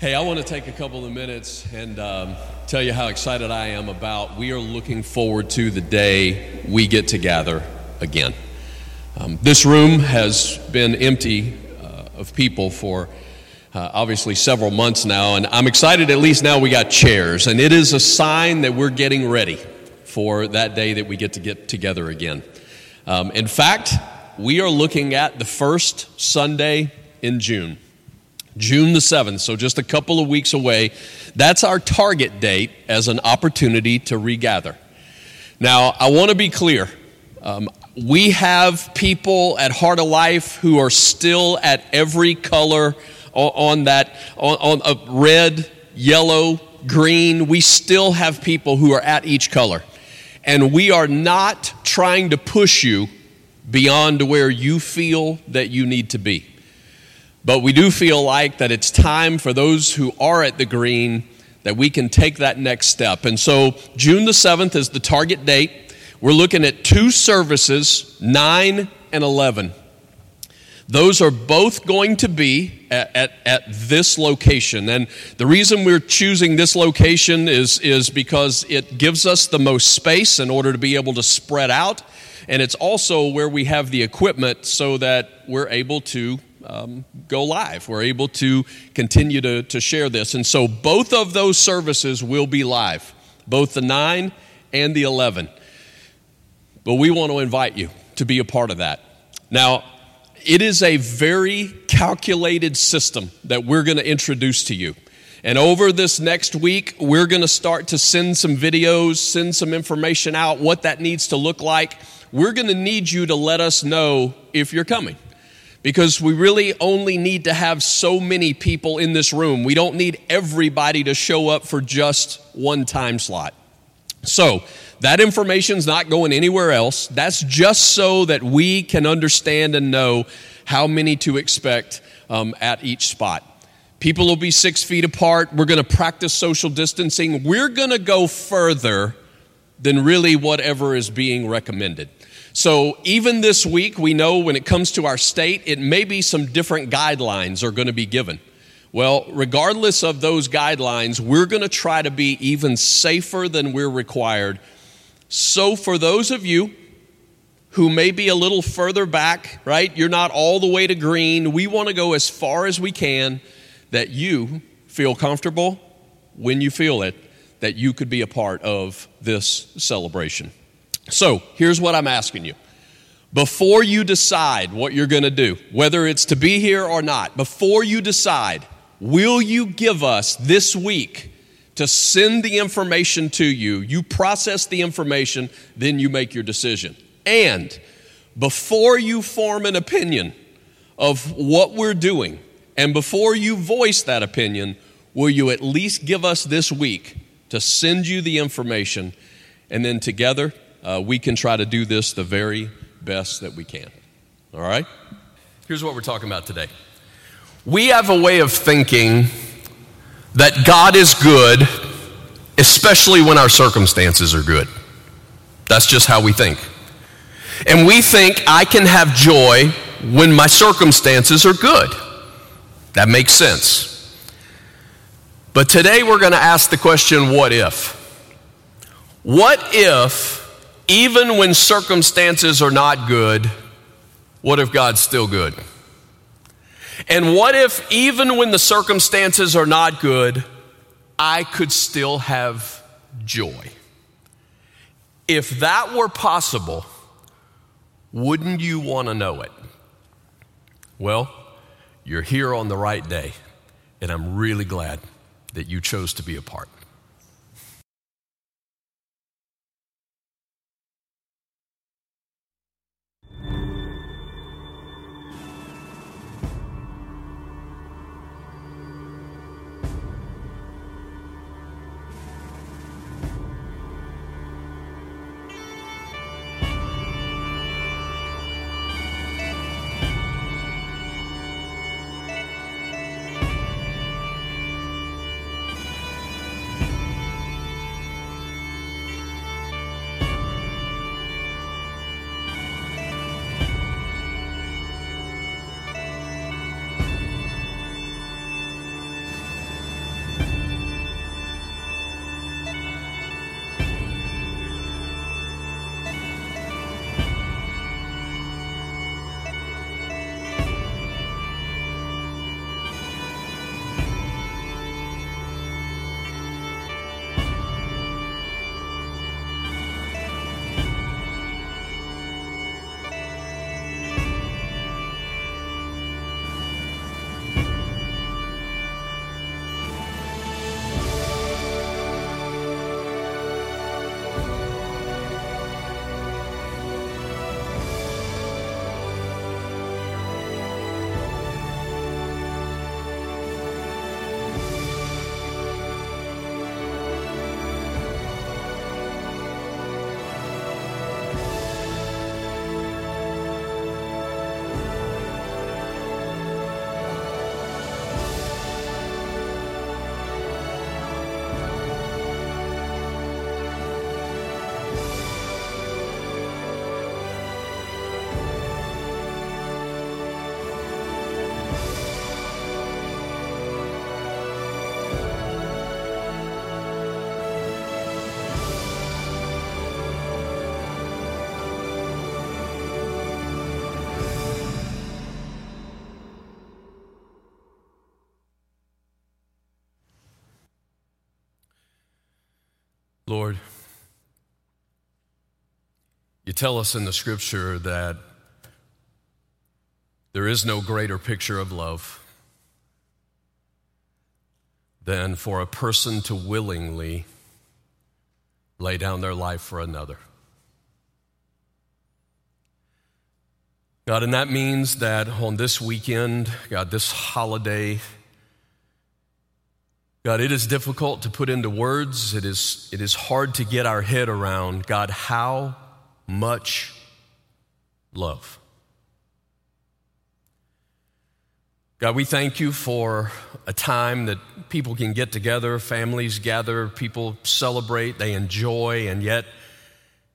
Hey, I want to take a couple of minutes and um, tell you how excited I am about we are looking forward to the day we get to gather again. Um, this room has been empty uh, of people for uh, obviously several months now, and I'm excited at least now we got chairs, and it is a sign that we're getting ready for that day that we get to get together again. Um, in fact, we are looking at the first Sunday in June. June the 7th, so just a couple of weeks away. That's our target date as an opportunity to regather. Now, I want to be clear. Um, we have people at Heart of Life who are still at every color on, that, on, on a red, yellow, green. We still have people who are at each color. And we are not trying to push you beyond where you feel that you need to be. But we do feel like that it's time for those who are at the green that we can take that next step. And so June the 7th is the target date. We're looking at two services, 9 and 11. Those are both going to be at, at, at, this location. And the reason we're choosing this location is, is because it gives us the most space in order to be able to spread out. And it's also where we have the equipment so that we're able to um, go live. We're able to continue to, to share this. And so both of those services will be live, both the 9 and the 11. But we want to invite you to be a part of that. Now, it is a very calculated system that we're going to introduce to you. And over this next week, we're going to start to send some videos, send some information out, what that needs to look like. We're going to need you to let us know if you're coming because we really only need to have so many people in this room. We don't need everybody to show up for just one time slot. So, that information is not going anywhere else. That's just so that we can understand and know how many to expect um, at each spot. People will be six feet apart. We're going to practice social distancing. We're going to go further than really whatever is being recommended. So, even this week, we know when it comes to our state, it may be some different guidelines are going to be given. Well, regardless of those guidelines, we're going to try to be even safer than we're required. So, for those of you who may be a little further back, right, you're not all the way to green, we want to go as far as we can that you feel comfortable when you feel it, that you could be a part of this celebration. So here's what I'm asking you. Before you decide what you're going to do, whether it's to be here or not, before you decide, will you give us this week to send the information to you? You process the information, then you make your decision. And before you form an opinion of what we're doing, and before you voice that opinion, will you at least give us this week to send you the information, and then together uh, we can try to do this the very best that we can. All right? Here's what we're talking about today. We have a way of thinking that God is good, especially when our circumstances are good. That's just how we think. And we think I can have joy when my circumstances are good. That makes sense. But today we're going to ask the question what if? What if even when circumstances are not good, what if God's still good? And what if, even when the circumstances are not good, I could still have joy? If that were possible, wouldn't you want to know it? Well, you're here on the right day, and I'm really glad that you chose to be a part. Lord, you tell us in the scripture that there is no greater picture of love than for a person to willingly lay down their life for another. God, and that means that on this weekend, God, this holiday, God, it is difficult to put into words. It is, it is hard to get our head around, God, how much love. God, we thank you for a time that people can get together, families gather, people celebrate, they enjoy, and yet,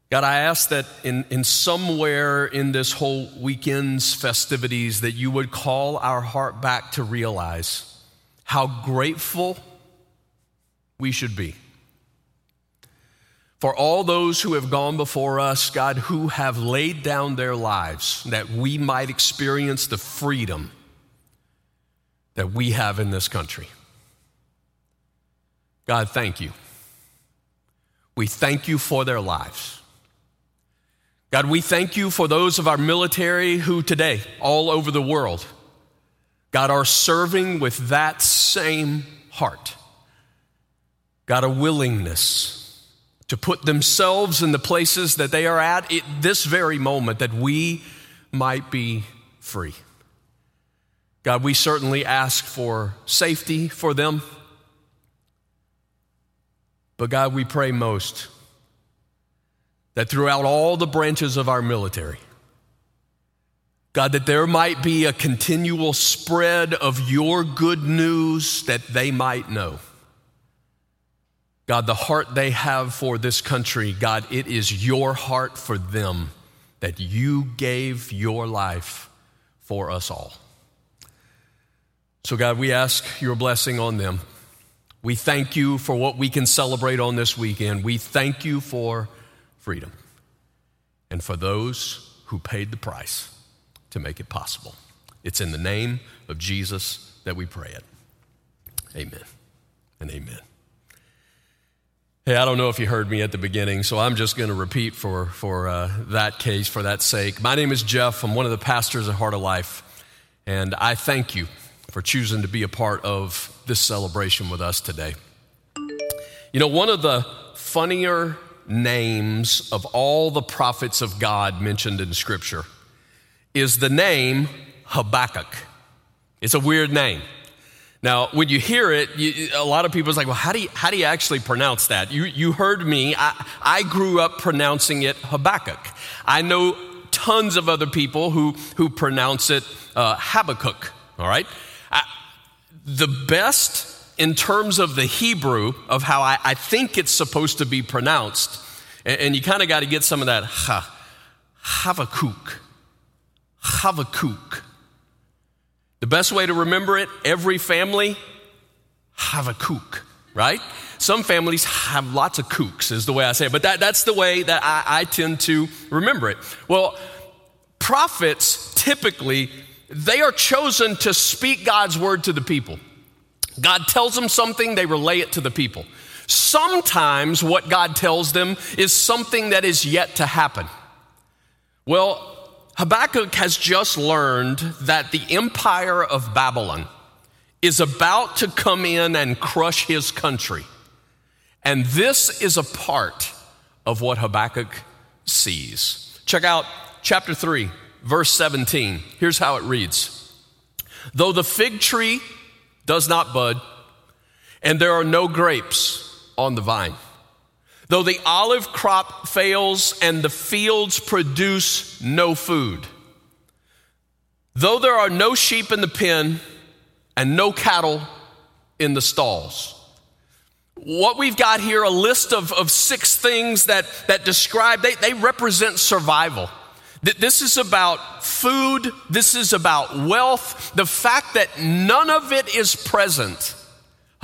God, I ask that in, in somewhere in this whole weekend's festivities that you would call our heart back to realize how grateful we should be. For all those who have gone before us, God, who have laid down their lives that we might experience the freedom that we have in this country. God, thank you. We thank you for their lives. God, we thank you for those of our military who today, all over the world, God, are serving with that same heart. God, a willingness to put themselves in the places that they are at at this very moment that we might be free. God, we certainly ask for safety for them. But God, we pray most that throughout all the branches of our military, God, that there might be a continual spread of your good news that they might know. God, the heart they have for this country, God, it is your heart for them that you gave your life for us all. So, God, we ask your blessing on them. We thank you for what we can celebrate on this weekend. We thank you for freedom and for those who paid the price to make it possible. It's in the name of Jesus that we pray it. Amen and amen. Hey, I don't know if you heard me at the beginning, so I'm just going to repeat for, for uh, that case, for that sake. My name is Jeff. I'm one of the pastors at Heart of Life, and I thank you for choosing to be a part of this celebration with us today. You know, one of the funnier names of all the prophets of God mentioned in Scripture is the name Habakkuk. It's a weird name. Now, when you hear it, you, a lot of people is like, well, how do you, how do you actually pronounce that? You, you heard me. I, I grew up pronouncing it Habakkuk. I know tons of other people who, who pronounce it uh, Habakkuk, all right? I, the best in terms of the Hebrew of how I, I think it's supposed to be pronounced. And, and you kind of got to get some of that ha, Havakuk. Havakuk. The best way to remember it, every family, have a kook, right? Some families have lots of kooks, is the way I say it, but that, that's the way that I, I tend to remember it. Well, prophets typically, they are chosen to speak God's word to the people. God tells them something, they relay it to the people. Sometimes what God tells them is something that is yet to happen. Well, Habakkuk has just learned that the empire of Babylon is about to come in and crush his country. And this is a part of what Habakkuk sees. Check out chapter 3, verse 17. Here's how it reads Though the fig tree does not bud, and there are no grapes on the vine. Though the olive crop fails and the fields produce no food. Though there are no sheep in the pen and no cattle in the stalls. What we've got here, a list of, of six things that, that describe, they, they represent survival. This is about food. This is about wealth. The fact that none of it is present.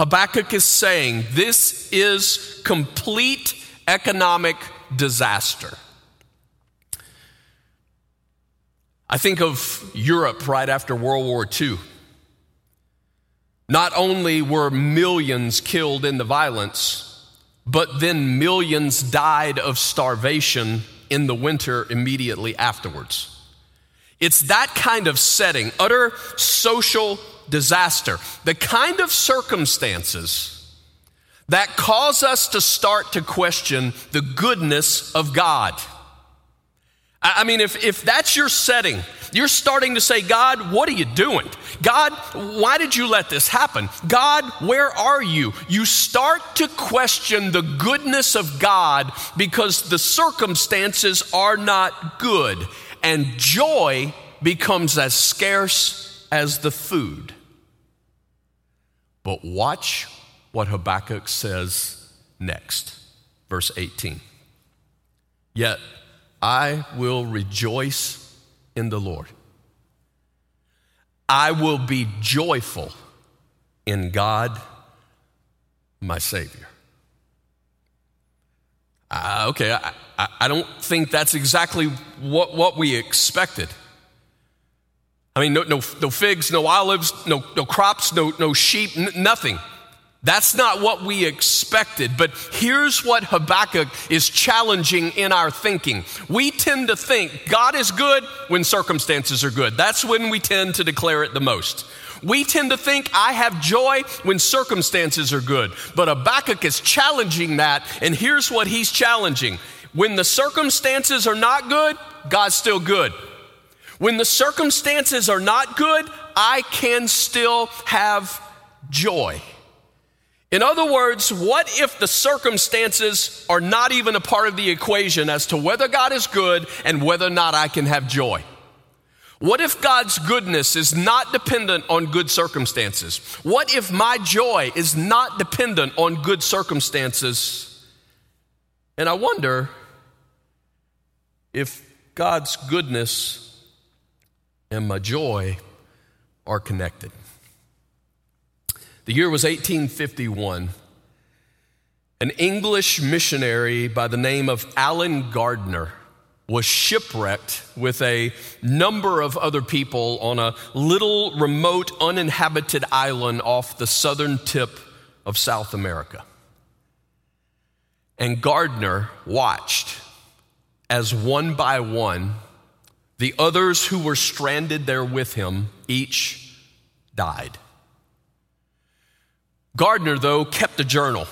Habakkuk is saying this is complete economic disaster. I think of Europe right after World War II. Not only were millions killed in the violence, but then millions died of starvation in the winter immediately afterwards. It's that kind of setting, utter social disaster, the kind of circumstances that cause us to start to question the goodness of God. I mean, if, if that's your setting, you're starting to say, God, what are you doing? God, why did you let this happen? God, where are you? You start to question the goodness of God because the circumstances are not good, and joy becomes as scarce as the food. But watch what Habakkuk says next, verse 18. Yet I will rejoice in the Lord. I will be joyful in God, my Savior. Uh, okay, I, I, I don't think that's exactly what, what we expected. I mean, no, no, no figs, no olives, no, no crops, no, no sheep, n- nothing. That's not what we expected, but here's what Habakkuk is challenging in our thinking. We tend to think God is good when circumstances are good. That's when we tend to declare it the most. We tend to think I have joy when circumstances are good, but Habakkuk is challenging that, and here's what he's challenging. When the circumstances are not good, God's still good. When the circumstances are not good, I can still have joy. In other words, what if the circumstances are not even a part of the equation as to whether God is good and whether or not I can have joy? What if God's goodness is not dependent on good circumstances? What if my joy is not dependent on good circumstances? And I wonder if God's goodness and my joy are connected. The year was 1851. An English missionary by the name of Allen Gardiner was shipwrecked with a number of other people on a little remote uninhabited island off the southern tip of South America. And Gardiner watched as one by one the others who were stranded there with him each died. Gardiner, though, kept a journal.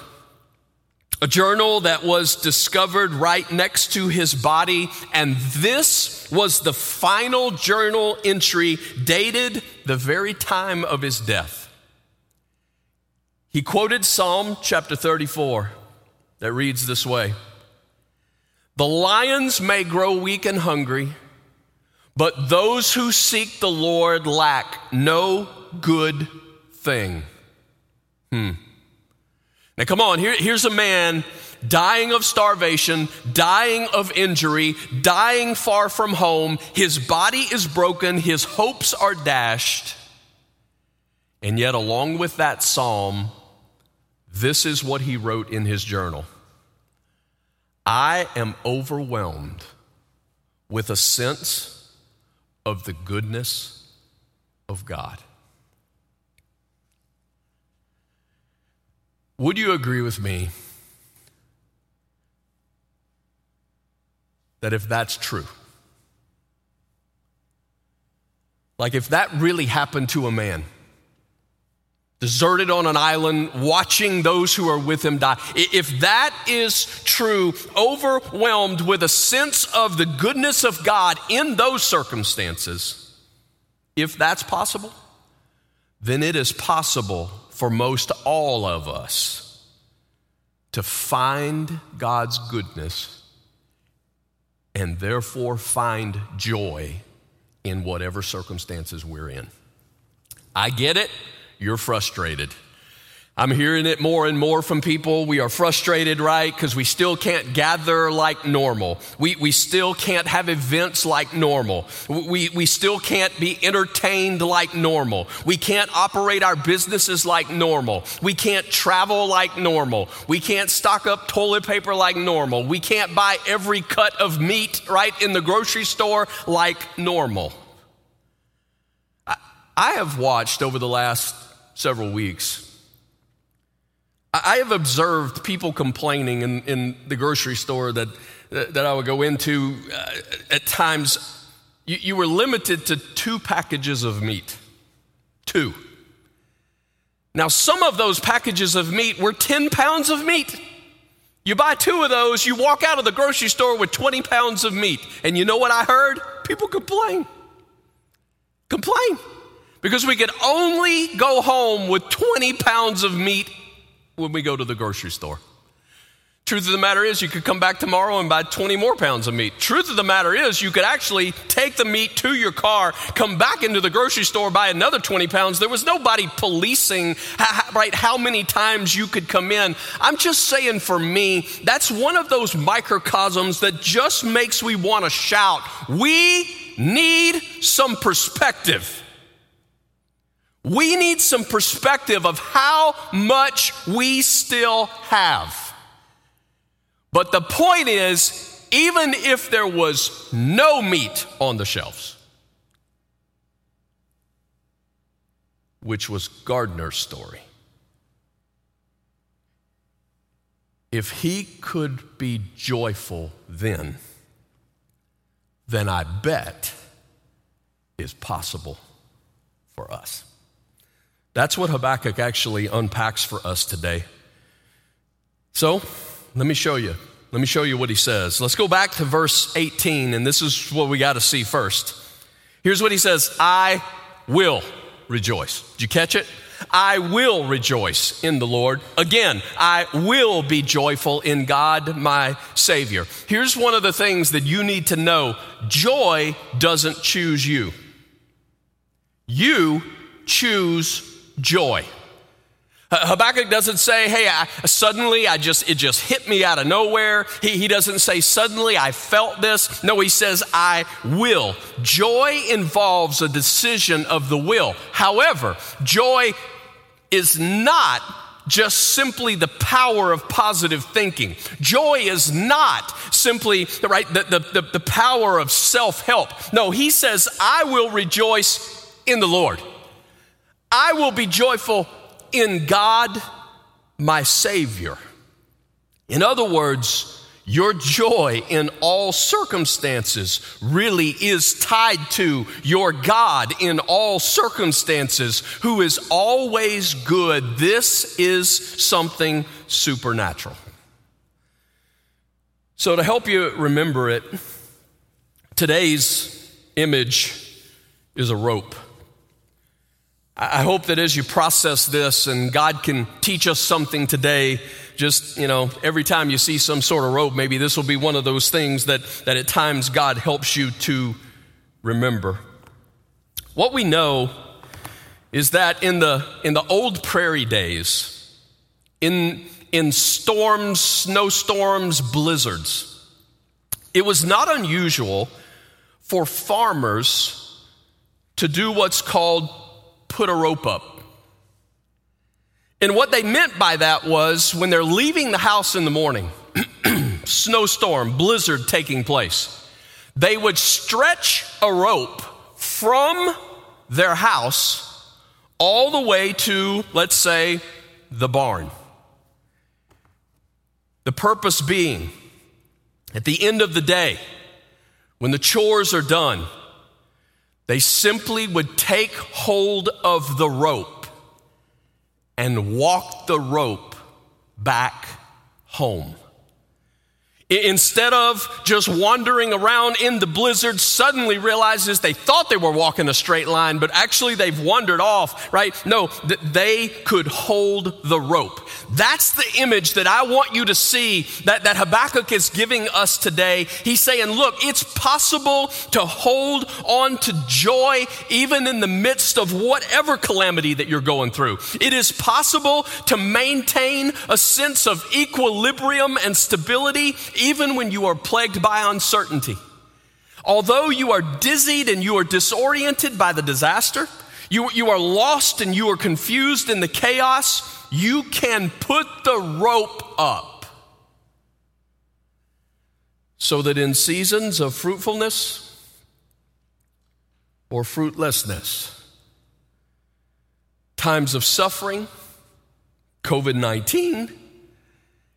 A journal that was discovered right next to his body, and this was the final journal entry dated the very time of his death. He quoted Psalm chapter 34 that reads this way The lions may grow weak and hungry, but those who seek the Lord lack no good thing. Hmm. Now, come on, here, here's a man dying of starvation, dying of injury, dying far from home. His body is broken, his hopes are dashed. And yet, along with that psalm, this is what he wrote in his journal I am overwhelmed with a sense of the goodness of God. Would you agree with me that if that's true, like if that really happened to a man, deserted on an island, watching those who are with him die, if that is true, overwhelmed with a sense of the goodness of God in those circumstances, if that's possible, then it is possible for most all of us to find God's goodness and therefore find joy in whatever circumstances we're in. I get it, you're frustrated. I'm hearing it more and more from people. We are frustrated, right? Because we still can't gather like normal. We, we still can't have events like normal. We, we still can't be entertained like normal. We can't operate our businesses like normal. We can't travel like normal. We can't stock up toilet paper like normal. We can't buy every cut of meat right in the grocery store like normal. I, I have watched over the last several weeks I have observed people complaining in, in the grocery store that, that I would go into uh, at times. You, you were limited to two packages of meat. Two. Now, some of those packages of meat were 10 pounds of meat. You buy two of those, you walk out of the grocery store with 20 pounds of meat. And you know what I heard? People complain. Complain. Because we could only go home with 20 pounds of meat when we go to the grocery store. Truth of the matter is, you could come back tomorrow and buy 20 more pounds of meat. Truth of the matter is, you could actually take the meat to your car, come back into the grocery store, buy another 20 pounds. There was nobody policing, right, how many times you could come in. I'm just saying for me, that's one of those microcosms that just makes me want to shout, we need some perspective. We need some perspective of how much we still have. But the point is, even if there was no meat on the shelves, which was Gardiner's story, if he could be joyful then, then I bet is possible for us. That's what Habakkuk actually unpacks for us today. So, let me show you. Let me show you what he says. Let's go back to verse 18, and this is what we got to see first. Here's what he says I will rejoice. Did you catch it? I will rejoice in the Lord. Again, I will be joyful in God, my Savior. Here's one of the things that you need to know joy doesn't choose you, you choose joy. Habakkuk doesn't say, hey, I, suddenly I just, it just hit me out of nowhere. He, he doesn't say, suddenly I felt this. No, he says, I will. Joy involves a decision of the will. However, joy is not just simply the power of positive thinking. Joy is not simply right the, the, the, the power of self-help. No, he says, I will rejoice in the Lord. I will be joyful in God, my Savior. In other words, your joy in all circumstances really is tied to your God in all circumstances, who is always good. This is something supernatural. So, to help you remember it, today's image is a rope. I hope that as you process this and God can teach us something today, just, you know, every time you see some sort of rope, maybe this will be one of those things that, that at times God helps you to remember. What we know is that in the, in the old prairie days, in, in storms, snowstorms, blizzards, it was not unusual for farmers to do what's called put a rope up. And what they meant by that was when they're leaving the house in the morning, snowstorm, blizzard taking place, they would stretch a rope from their house all the way to, let's say, the barn. The purpose being, at the end of the day, when the chores are done, they simply would take hold of the rope and walk the rope back home. Instead of just wandering around in the blizzard, suddenly realizes they thought they were walking a straight line, but actually they've wandered off, right? No, that they could hold the rope. That's the image that I want you to see that, that Habakkuk is giving us today. He's saying, look, it's possible to hold on to joy even in the midst of whatever calamity that you're going through. It is possible to maintain a sense of equilibrium and stability even when you are plagued by uncertainty. Although you are dizzied and you are disoriented by the disaster, you, you are lost and you are confused in the chaos, you can put the rope up so that in seasons of fruitfulness or fruitlessness, times of suffering, COVID 19,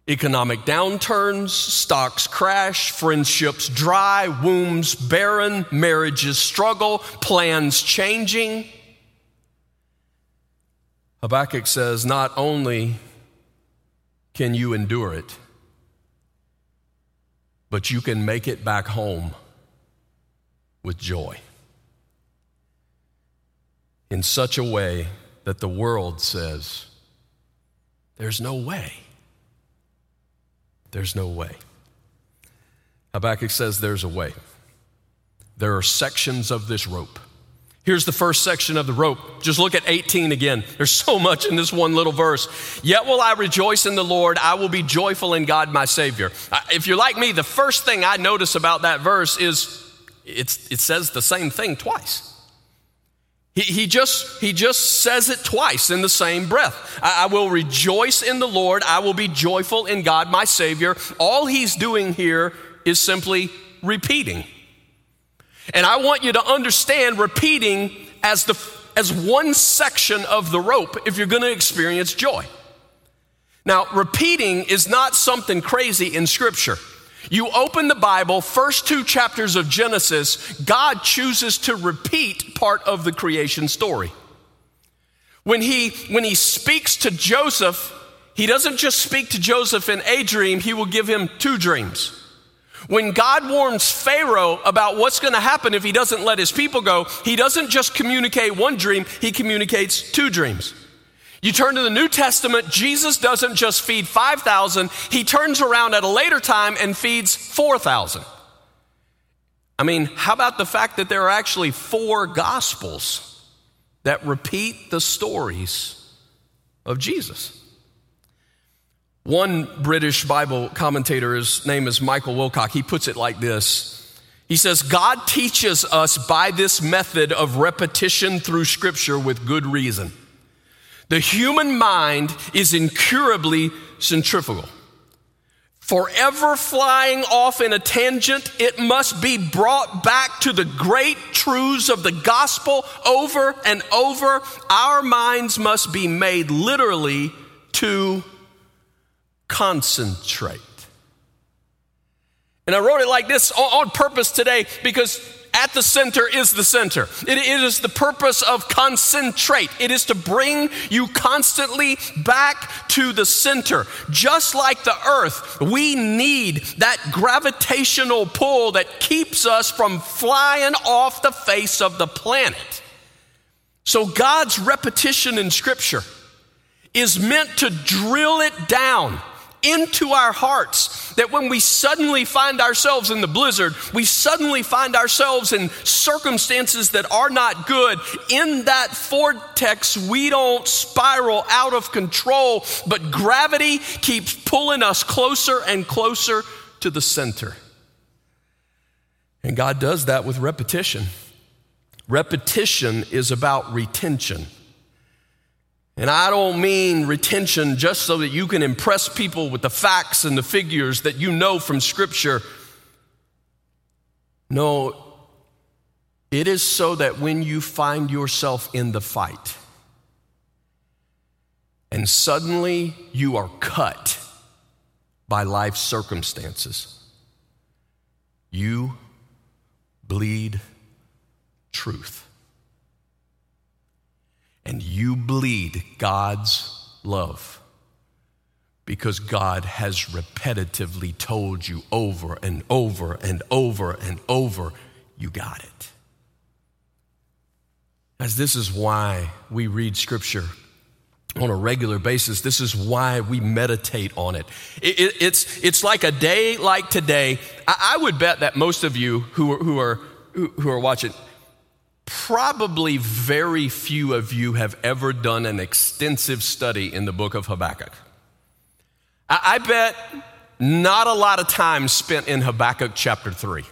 economic downturns, stocks crash, friendships dry, wombs barren, marriages struggle, plans changing. Habakkuk says, Not only can you endure it, but you can make it back home with joy in such a way that the world says, There's no way. There's no way. Habakkuk says, There's a way. There are sections of this rope. Here's the first section of the rope. Just look at 18 again. There's so much in this one little verse. Yet will I rejoice in the Lord. I will be joyful in God my Savior. If you're like me, the first thing I notice about that verse is it says the same thing twice. He, he, just, he just says it twice in the same breath. I, I will rejoice in the Lord. I will be joyful in God my Savior. All he's doing here is simply repeating. And I want you to understand repeating as, the, as one section of the rope if you're going to experience joy. Now, repeating is not something crazy in Scripture. You open the Bible, first two chapters of Genesis, God chooses to repeat part of the creation story. When he, when he speaks to Joseph, he doesn't just speak to Joseph in a dream, he will give him two dreams. When God warns Pharaoh about what's going to happen if he doesn't let his people go, he doesn't just communicate one dream, he communicates two dreams. You turn to the New Testament, Jesus doesn't just feed 5,000, he turns around at a later time and feeds 4,000. I mean, how about the fact that there are actually four gospels that repeat the stories of Jesus? One British Bible commentator, his name is Michael Wilcock, he puts it like this. He says, God teaches us by this method of repetition through Scripture with good reason. The human mind is incurably centrifugal. Forever flying off in a tangent, it must be brought back to the great truths of the gospel over and over. Our minds must be made literally to concentrate. And I wrote it like this on purpose today because at the center is the center. It is the purpose of concentrate. It is to bring you constantly back to the center. Just like the earth, we need that gravitational pull that keeps us from flying off the face of the planet. So God's repetition in scripture is meant to drill it down into our hearts that when we suddenly find ourselves in the blizzard, we suddenly find ourselves in circumstances that are not good. In that vortex, we don't spiral out of control, but gravity keeps pulling us closer and closer to the center. And God does that with repetition. Repetition is about retention. And I don't mean retention just so that you can impress people with the facts and the figures that you know from Scripture. No, it is so that when you find yourself in the fight and suddenly you are cut by life's circumstances, you bleed truth and you bleed God's love because God has repetitively told you over and over and over and over, you got it. As this is why we read Scripture on a regular basis. This is why we meditate on it. it, it it's, it's like a day like today. I, I, would bet that most of you who, who, are, who, who are watching, Probably very few of you have ever done an extensive study in the book of Habakkuk. I, bet not a lot of time spent in Habakkuk chapter 3.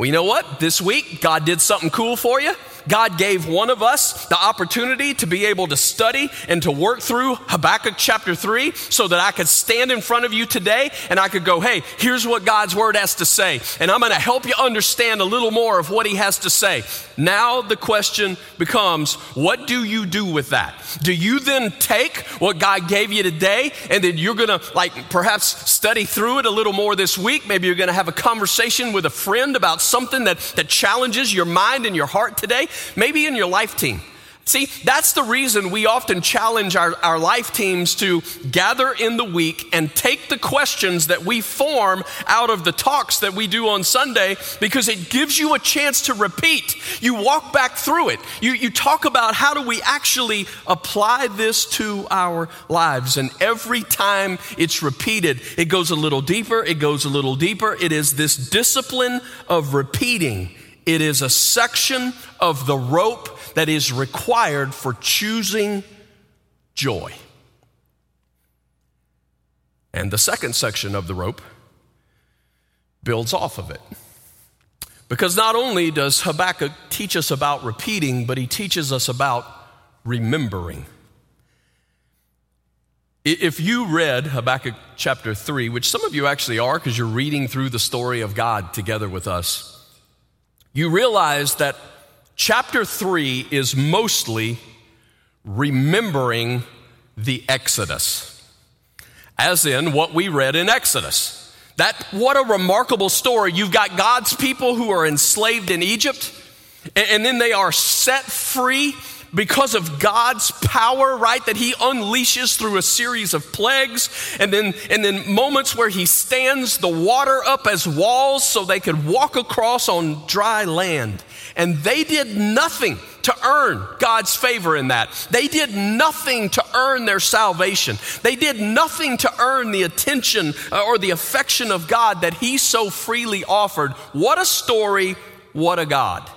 Well, you know what? This week, God did something cool for you. God gave one of us the opportunity to be able to study and to work through Habakkuk chapter 3 so that I could stand in front of you today and I could go, hey, here's what God's word has to say. And I'm going to help you understand a little more of what he has to say. Now the question becomes, what do you do with that? Do you then take what God gave you today and then you're going to like perhaps study through it a little more this week? Maybe you're going to have a conversation with a friend about something that, that challenges your mind and your heart today. Maybe in your life team. See, that's the reason we often challenge our, our life teams to gather in the week and take the questions that we form out of the talks that we do on Sunday because it gives you a chance to repeat. You walk back through it. You, you talk about how do we actually apply this to our lives. And every time it's repeated, it goes a little deeper, it goes a little deeper. It is this discipline of repeating. It is a section of the rope that is required for choosing joy. And the second section of the rope builds off of it. Because not only does Habakkuk teach us about repeating, but he teaches us about remembering. If you read Habakkuk chapter 3, which some of you actually are because you're reading through the story of God together with us, you realize that Chapter 3 is mostly remembering the Exodus, as in what we read in Exodus. That what a remarkable story. You've got God's people who are enslaved in Egypt, and then they are set free because of God's power, right, that he unleashes through a series of plagues, and then, and then moments where he stands the water up as walls so they could walk across on dry land. And they did nothing to earn God's favor in that. They did nothing to earn their salvation. They did nothing to earn the attention uh, or the affection of God that He so freely offered. What a story, what a God.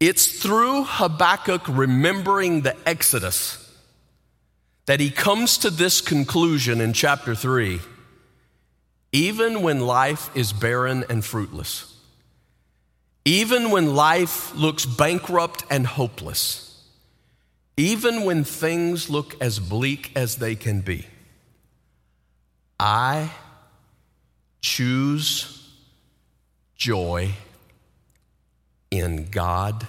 It's through Habakkuk remembering the Exodus that he comes to this conclusion in chapter 3 even when life is barren and fruitless, even when life looks bankrupt and hopeless, even when things look as bleak as they can be, I choose joy in God,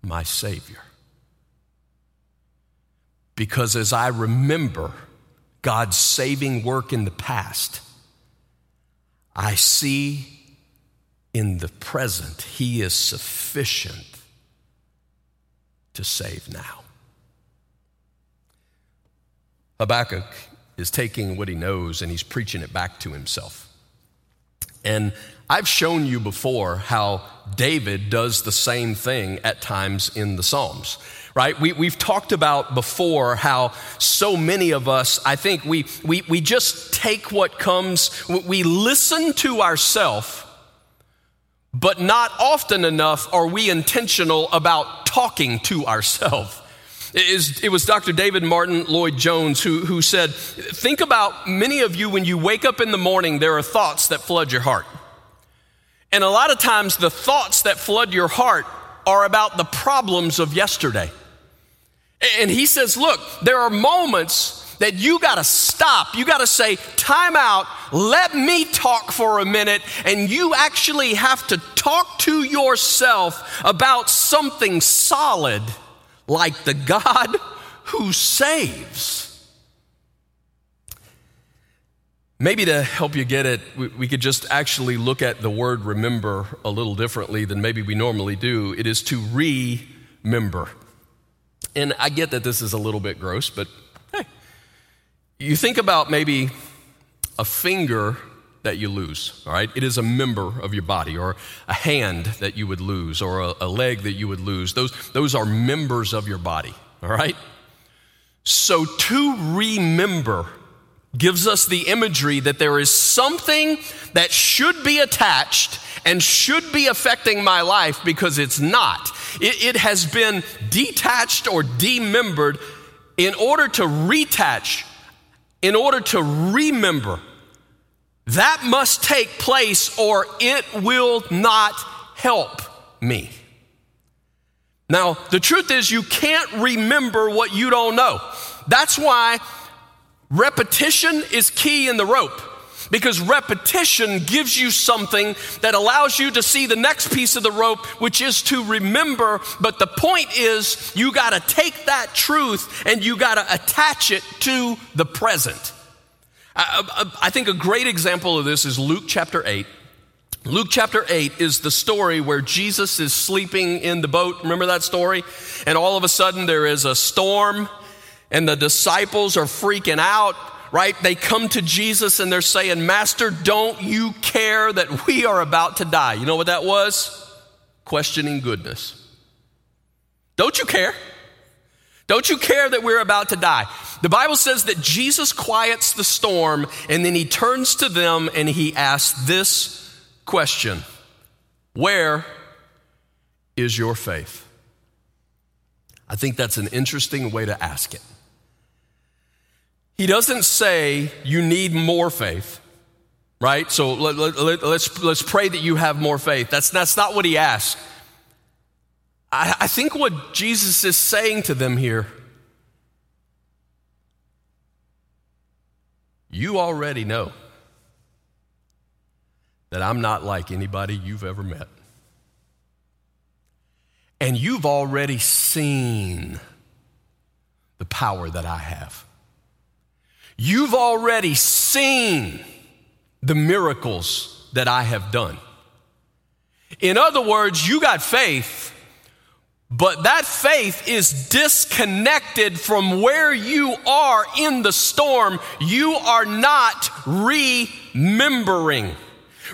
my Savior. Because as I remember God's saving work in the past, I see in the present He is sufficient to save now. Habakkuk is taking what he knows and he's preaching it back to himself. And I've shown you before how David does the same thing at times in the Psalms, right? We, we've talked about before how so many of us, I think we, we, we just take what comes, we listen to ourselves, but not often enough are we intentional about talking to ourselves. It was Dr. David Martyn Lloyd Jones who, who said, Think about many of you when you wake up in the morning, there are thoughts that flood your heart. And a lot of times, the thoughts that flood your heart are about the problems of yesterday. And he says, Look, there are moments that you got to stop. You got to say, Time out, let me talk for a minute. And you actually have to talk to yourself about something solid like the God who saves. Maybe to help you get it, we could just actually look at the word remember a little differently than maybe we normally do. It is to remember. And I get that this is a little bit gross, but you think about maybe a finger that you lose, all right? It is a member of your body, or a hand that you would lose, or a, a leg that you would lose. Those, those are members of your body, all right? So to remember gives us the imagery that there is something that should be attached and should be affecting my life because it's not. It, it has been detached or demembered in order to retach, in order to remember. That must take place or it will not help me. Now, the truth is, you can't remember what you don't know. That's why repetition is key in the rope because repetition gives you something that allows you to see the next piece of the rope, which is to remember. But the point is, you got to take that truth and you got to attach it to the present. I, I, I, think a great example of this is Luke chapter 8. Luke chapter 8 is the story where Jesus is sleeping in the boat. Remember that story? And all of a sudden there is a storm and the disciples are freaking out, right? They come to Jesus and they're saying, Master, don't you care that we are about to die? You know what that was? Questioning goodness. Don't you care? Don't you care that we're about to die? The Bible says that Jesus quiets the storm and then he turns to them and he asks this question Where is your faith? I think that's an interesting way to ask it. He doesn't say you need more faith, right? So let, us let, let's, let's pray that you have more faith. That's, that's not what he asks. I, I think what Jesus is saying to them here you already know that I'm not like anybody you've ever met. And you've already seen the power that I have. You've already seen the miracles that I have done. In other words, you got faith, but that faith is disconnected from where you are in the storm. You are not remembering.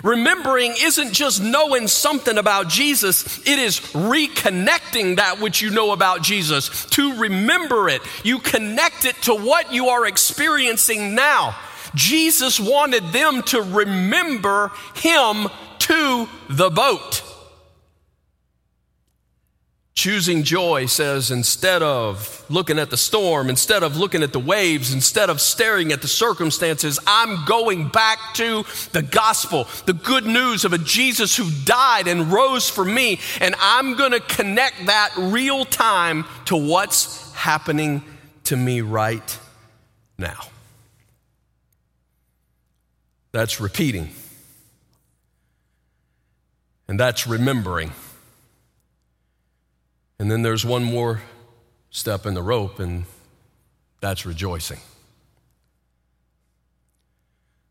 Remembering isn't just knowing something about Jesus, it is reconnecting that which you know about Jesus. To remember it, you connect it to what you are experiencing now. Jesus wanted them to remember Him to the boat. Choosing joy says instead of looking at the storm, instead of looking at the waves, instead of staring at the circumstances, I'm going back to the gospel, the good news of a Jesus who died and rose for me, and I'm going to connect that real time to what's happening to me right now. That's repeating, and that's remembering. And then there's one more step in the rope, and that's rejoicing.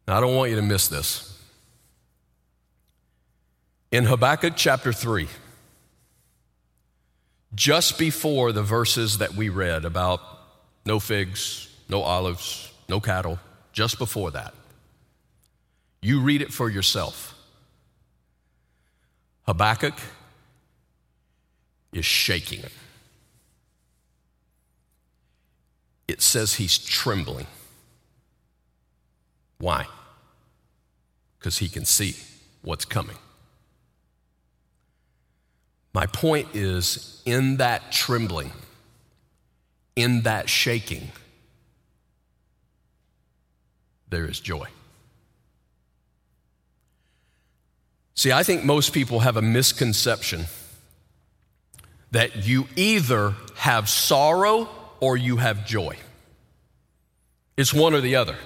Now, I don't want you to miss this. In Habakkuk chapter 3, just before the verses that we read about no figs, no olives, no cattle, just before that, you read it for yourself. Habakkuk is shaking. It says he's trembling. Why? Because he can see what's coming. My point is in that trembling, in that shaking, there is joy. See, I think most people have a misconception that you either have sorrow or you have joy. It's one or the other.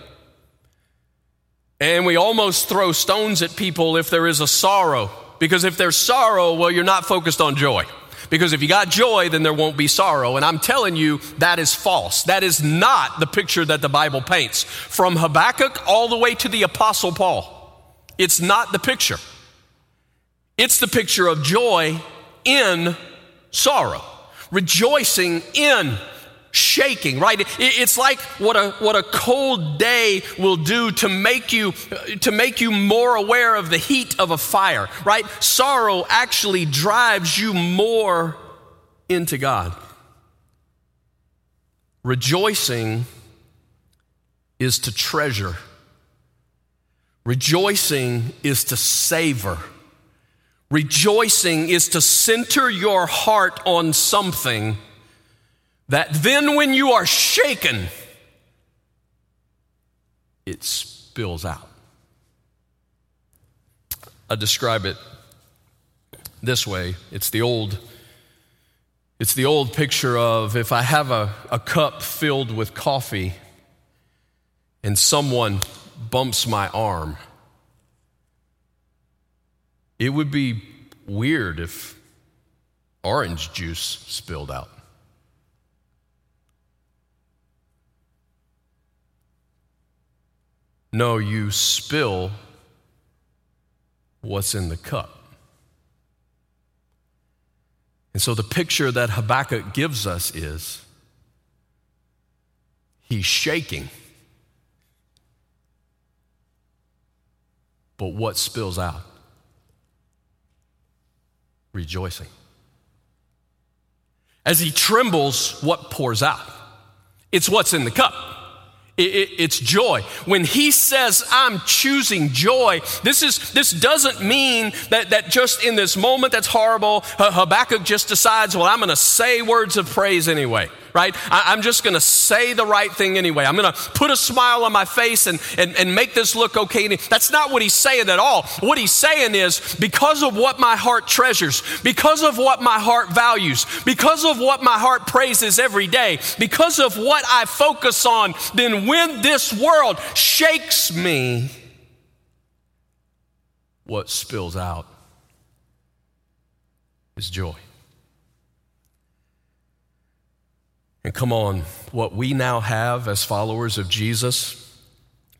And we almost throw stones at people if there is a sorrow, because if there's sorrow, well, you're not focused on joy. Because if you got joy, then there won't be sorrow. And I'm telling you, that is false. That is not the picture that the Bible paints. From Habakkuk all the way to the Apostle Paul, it's not the picture. It's the picture of joy in sorrow, rejoicing in shaking, right? It's like what a, what a cold day will do to make you, to make you more aware of the heat of a fire, right? Sorrow actually drives you more into God. Rejoicing is to treasure. Rejoicing is to savor. Rejoicing is to center your heart on something that then, when you are shaken, it spills out. I describe it this way. It's the old it's the old picture of if I have a, a cup filled with coffee and someone bumps my arm, it would be weird if orange juice spilled out. No, you spill what's in the cup. And so the picture that Habakkuk gives us is he's shaking. But what spills out? Rejoicing. As he trembles, what pours out? It's what's in the cup. It, it, it's joy. When he says, I'm choosing joy, this, is, this doesn't mean that, that just in this moment that's horrible, Habakkuk just decides, well, I'm going to say words of praise anyway right? I, am just going to say the right thing anyway. I'm going to put a smile on my face and, and, and make this look okay. That's not what he's saying at all. What he's saying is because of what my heart treasures, because of what my heart values, because of what my heart praises every day, because of what I focus on, then when this world shakes me, what spills out is joy. And come on, what we now have as followers of Jesus,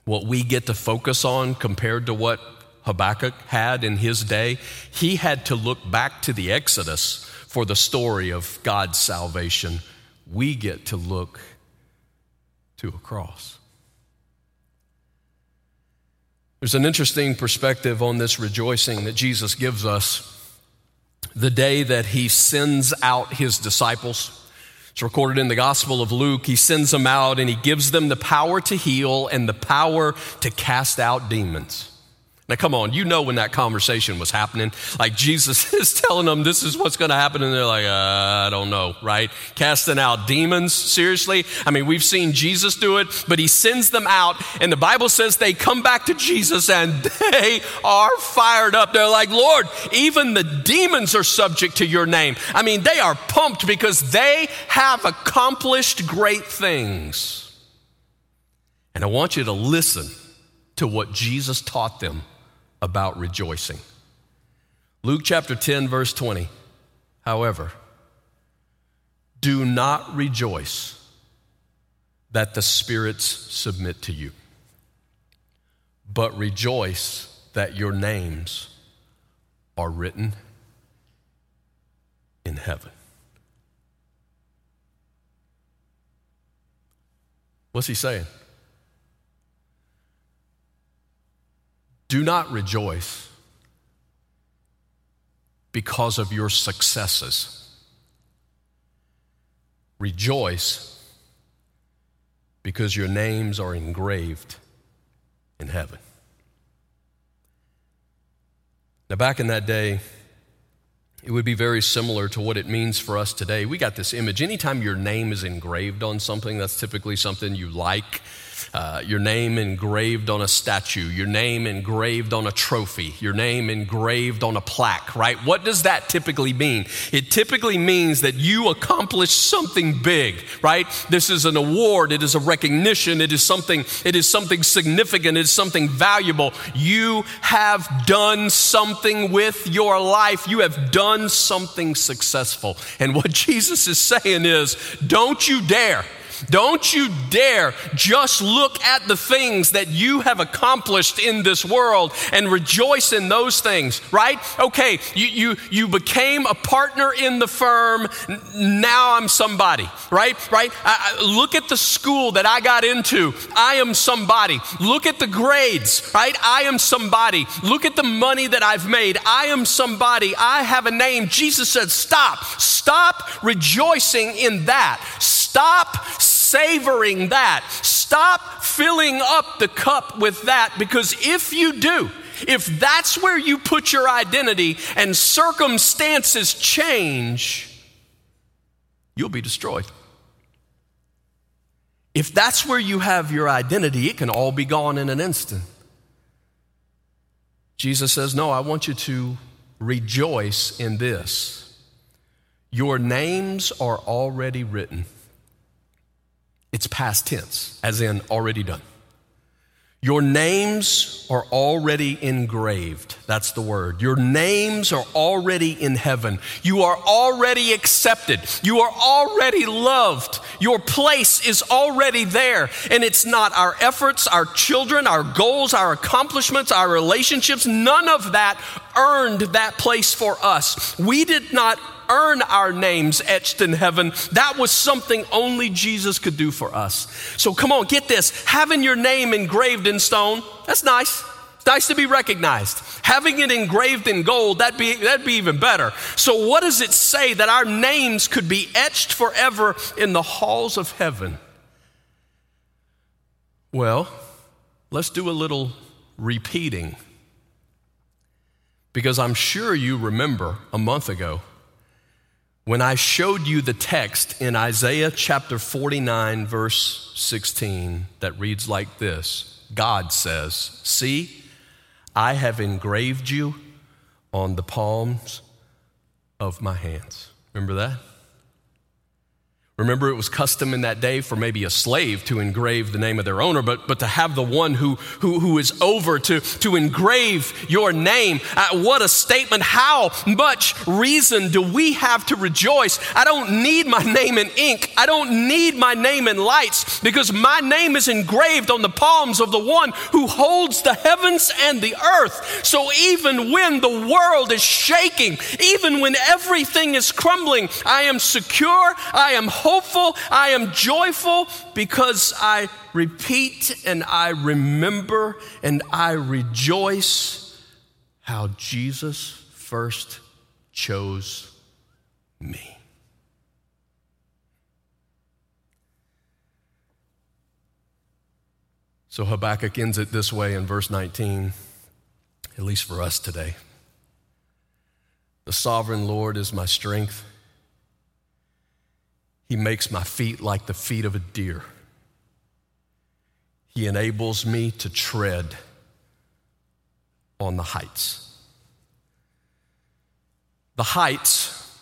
what we get to focus on compared to what Habakkuk had in his day, he had to look back to the Exodus for the story of God's salvation. We get to look to a cross. There's an interesting perspective on this rejoicing that Jesus gives us the day that he sends out his disciples it's recorded in the Gospel of Luke. He sends them out and he gives them the power to heal and the power to cast out demons. Now, come on, you know when that conversation was happening. Like Jesus is telling them this is what's going to happen, and they're like, uh, I don't know, right? Casting out demons, seriously? I mean, we've seen Jesus do it, but he sends them out, and the Bible says they come back to Jesus and they are fired up. They're like, Lord, even the demons are subject to your name. I mean, they are pumped because they have accomplished great things. And I want you to listen to what Jesus taught them about rejoicing. Luke chapter 10, verse 20. However, do not rejoice that the spirits submit to you, but rejoice that your names are written in heaven. What's he saying? Do not rejoice because of your successes. Rejoice because your names are engraved in heaven. Now, back in that day, it would be very similar to what it means for us today. We got this image. Anytime your name is engraved on something, that's typically something you like uh, your name engraved on a statue, your name engraved on a trophy, your name engraved on a plaque, right? What does that typically mean? It typically means that you accomplished something big, right? This is an award, it is a recognition, it is something, it is something significant, it is something valuable. You have done something with your life, you have done something successful. And what Jesus is saying is, don't you dare don't you dare just look at the things that you have accomplished in this world and rejoice in those things, right? Okay, you, you, you became a partner in the firm. Now I'm somebody, right? Right? I, I, look at the school that I got into. I am somebody. Look at the grades, right? I am somebody. Look at the money that I've made. I am somebody. I have a name. Jesus said, stop. Stop rejoicing in that. Stop savoring that. Stop filling up the cup with that because if you do, if that's where you put your identity and circumstances change, you'll be destroyed. If that's where you have your identity, it can all be gone in an instant. Jesus says, No, I want you to rejoice in this your names are already written. It's past tense, as in already done. Your names are already engraved. That's the word. Your names are already in heaven. You are already accepted. You are already loved. Your place is already there. And it's not our efforts, our children, our goals, our accomplishments, our relationships. None of that earned that place for us. We did not earn our names etched in heaven. That was something only Jesus could do for us. So come on, get this. Having your name engraved in stone, that's nice. It's nice to be recognized. Having it engraved in gold, that'd be, that'd be even better. So, what does it say that our names could be etched forever in the halls of heaven? Well, let's do a little repeating. Because I'm sure you remember a month ago when I showed you the text in Isaiah chapter 49, verse 16, that reads like this God says, See, I have engraved you on the palms of my hands. Remember that? Remember, it was custom in that day for maybe a slave to engrave the name of their owner, but, but to have the one who, who, who is over to, to engrave your name. Uh, what a statement. How much reason do we have to rejoice? I don't need my name in ink. I don't need my name in lights because my name is engraved on the palms of the one who holds the heavens and the earth. So even when the world is shaking, even when everything is crumbling, I am secure. I am hopeful, I am joyful because I repeat and I remember and I rejoice how Jesus first chose me. So Habakkuk ends it this way in verse 19, at least for us today. The sovereign Lord is my strength he makes my feet like the feet of a deer. He enables me to tread on the heights. The heights,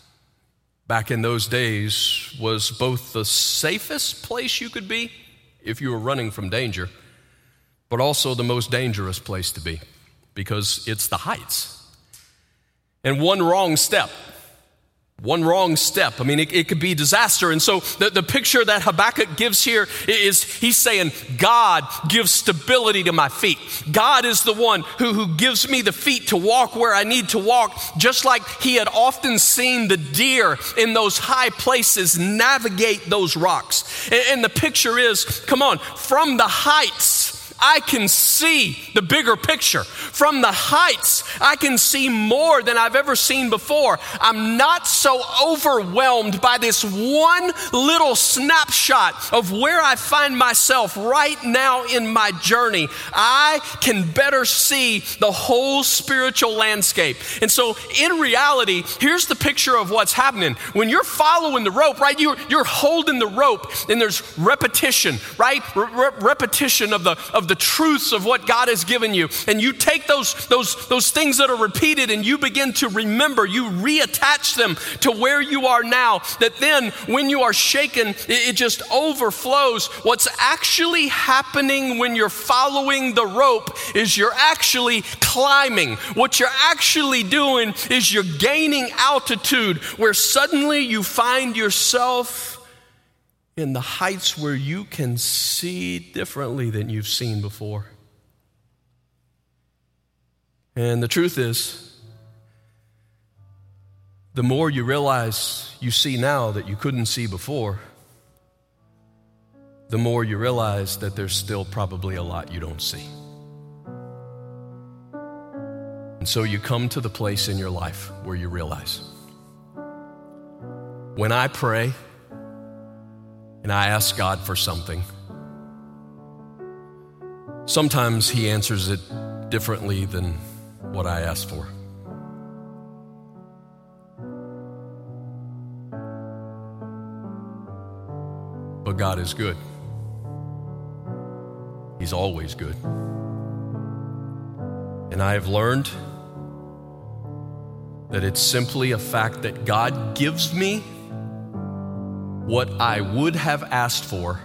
back in those days, was both the safest place you could be if you were running from danger, but also the most dangerous place to be because it's the heights. And one wrong step one wrong step. I mean, it, it, could be disaster. And so the, the picture that Habakkuk gives here is he's saying, God gives stability to my feet. God is the one who, who gives me the feet to walk where I need to walk, just like he had often seen the deer in those high places navigate those rocks. and, and the picture is, come on, from the heights, I can see the bigger picture. From the heights, I can see more than I've ever seen before. I'm not so overwhelmed by this one little snapshot of where I find myself right now in my journey. I can better see the whole spiritual landscape. And so, in reality, here's the picture of what's happening. When you're following the rope, right, you're, you're holding the rope, and there's repetition, right? Re- repetition of the, of the the truths of what God has given you. And you take those, those, those things that are repeated and you begin to remember, you reattach them to where you are now. That then, when you are shaken, it, it just overflows. What's actually happening when you're following the rope is you're actually climbing. What you're actually doing is you're gaining altitude where suddenly you find yourself in the heights where you can see differently than you've seen before. And the truth is, the more you realize you see now that you couldn't see before, the more you realize that there's still probably a lot you don't see. And so you come to the place in your life where you realize when I pray, and I ask God for something, sometimes He answers it differently than what I asked for. But God is good. He's always good. And I have learned that it's simply a fact that God gives me what I would have asked for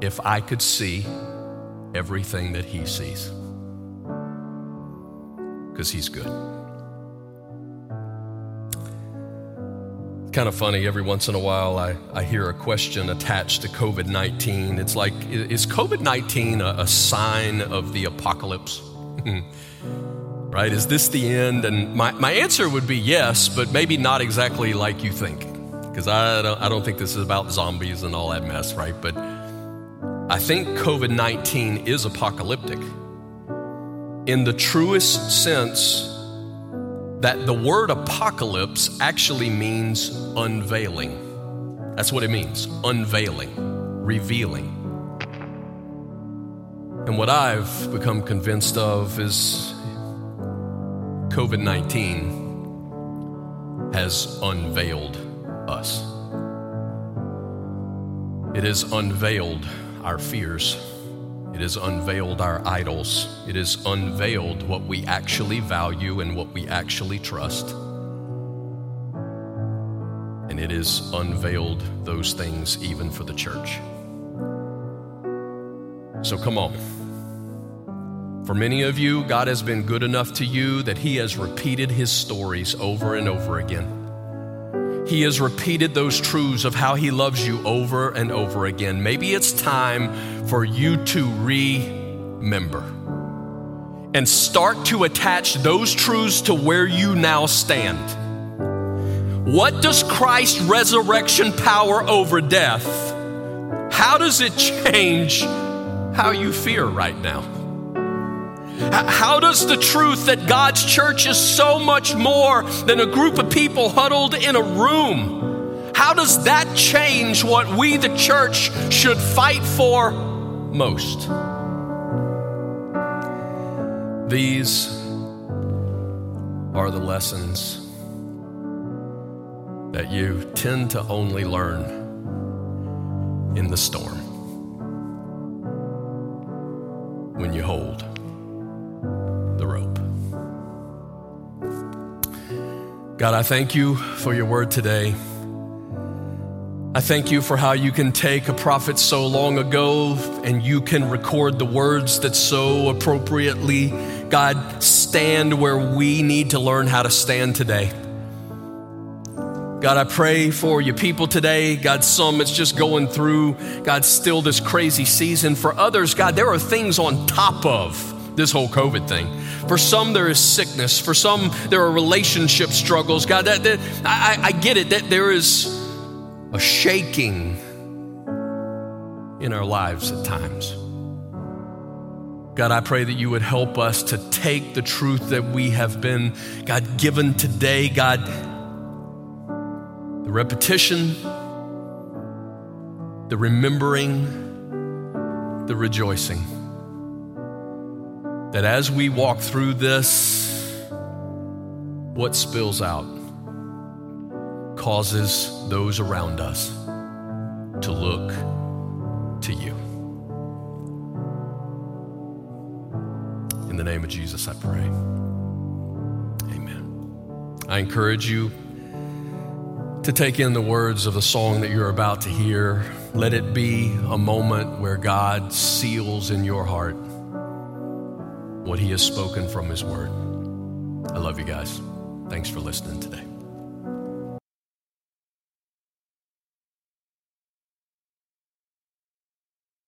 if I could see everything that He sees. Because He's good. It's kind of funny. Every once in a while, I, I hear a question attached to COVID 19. It's like, is COVID 19 a, a, sign of the apocalypse? right? Is this the end? And my, my answer would be yes, but maybe not exactly like you think. Because I don't, I don't think this is about zombies and all that mess, right? But I think COVID 19 is apocalyptic in the truest sense that the word apocalypse actually means unveiling. That's what it means unveiling, revealing. And what I've become convinced of is COVID 19 has unveiled us. It has unveiled our fears. It has unveiled our idols. It has unveiled what we actually value and what we actually trust. And it has unveiled those things even for the church. So come on. For many of you, God has been good enough to you that He has repeated His stories over and over again. He has repeated those truths of how He loves you over and over again. Maybe it's time for you to remember and start to attach those truths to where you now stand. What does Christ's resurrection power over death? How does it change how you fear right now? How does the truth that God's church is so much more than a group of people huddled in a room? How does that change what we, the church, should fight for most? These are the lessons that you tend to only learn in the storm when you hold God, I thank you for your word today. I thank you for how you can take a prophet so long ago and you can record the words that so appropriately, God, stand where we need to learn how to stand today. God, I pray for your people today. God, some it's just going through, God, still this crazy season. For others, God, there are things on top of this whole COVID thing. For some, there is sickness. For some, there are relationship struggles. God, that, that I, I get it that there is a shaking in our lives at times. God, I pray that you would help us to take the truth that we have been, God, given today, God, the repetition, the remembering, the rejoicing that as we walk through this, what spills out causes those around us to look to you. In the name of Jesus, I pray. Amen. I encourage you to take in the words of the song that you're about to hear. Let it be a moment where God seals in your heart what He has spoken from His Word. I love you guys. Thanks for listening today.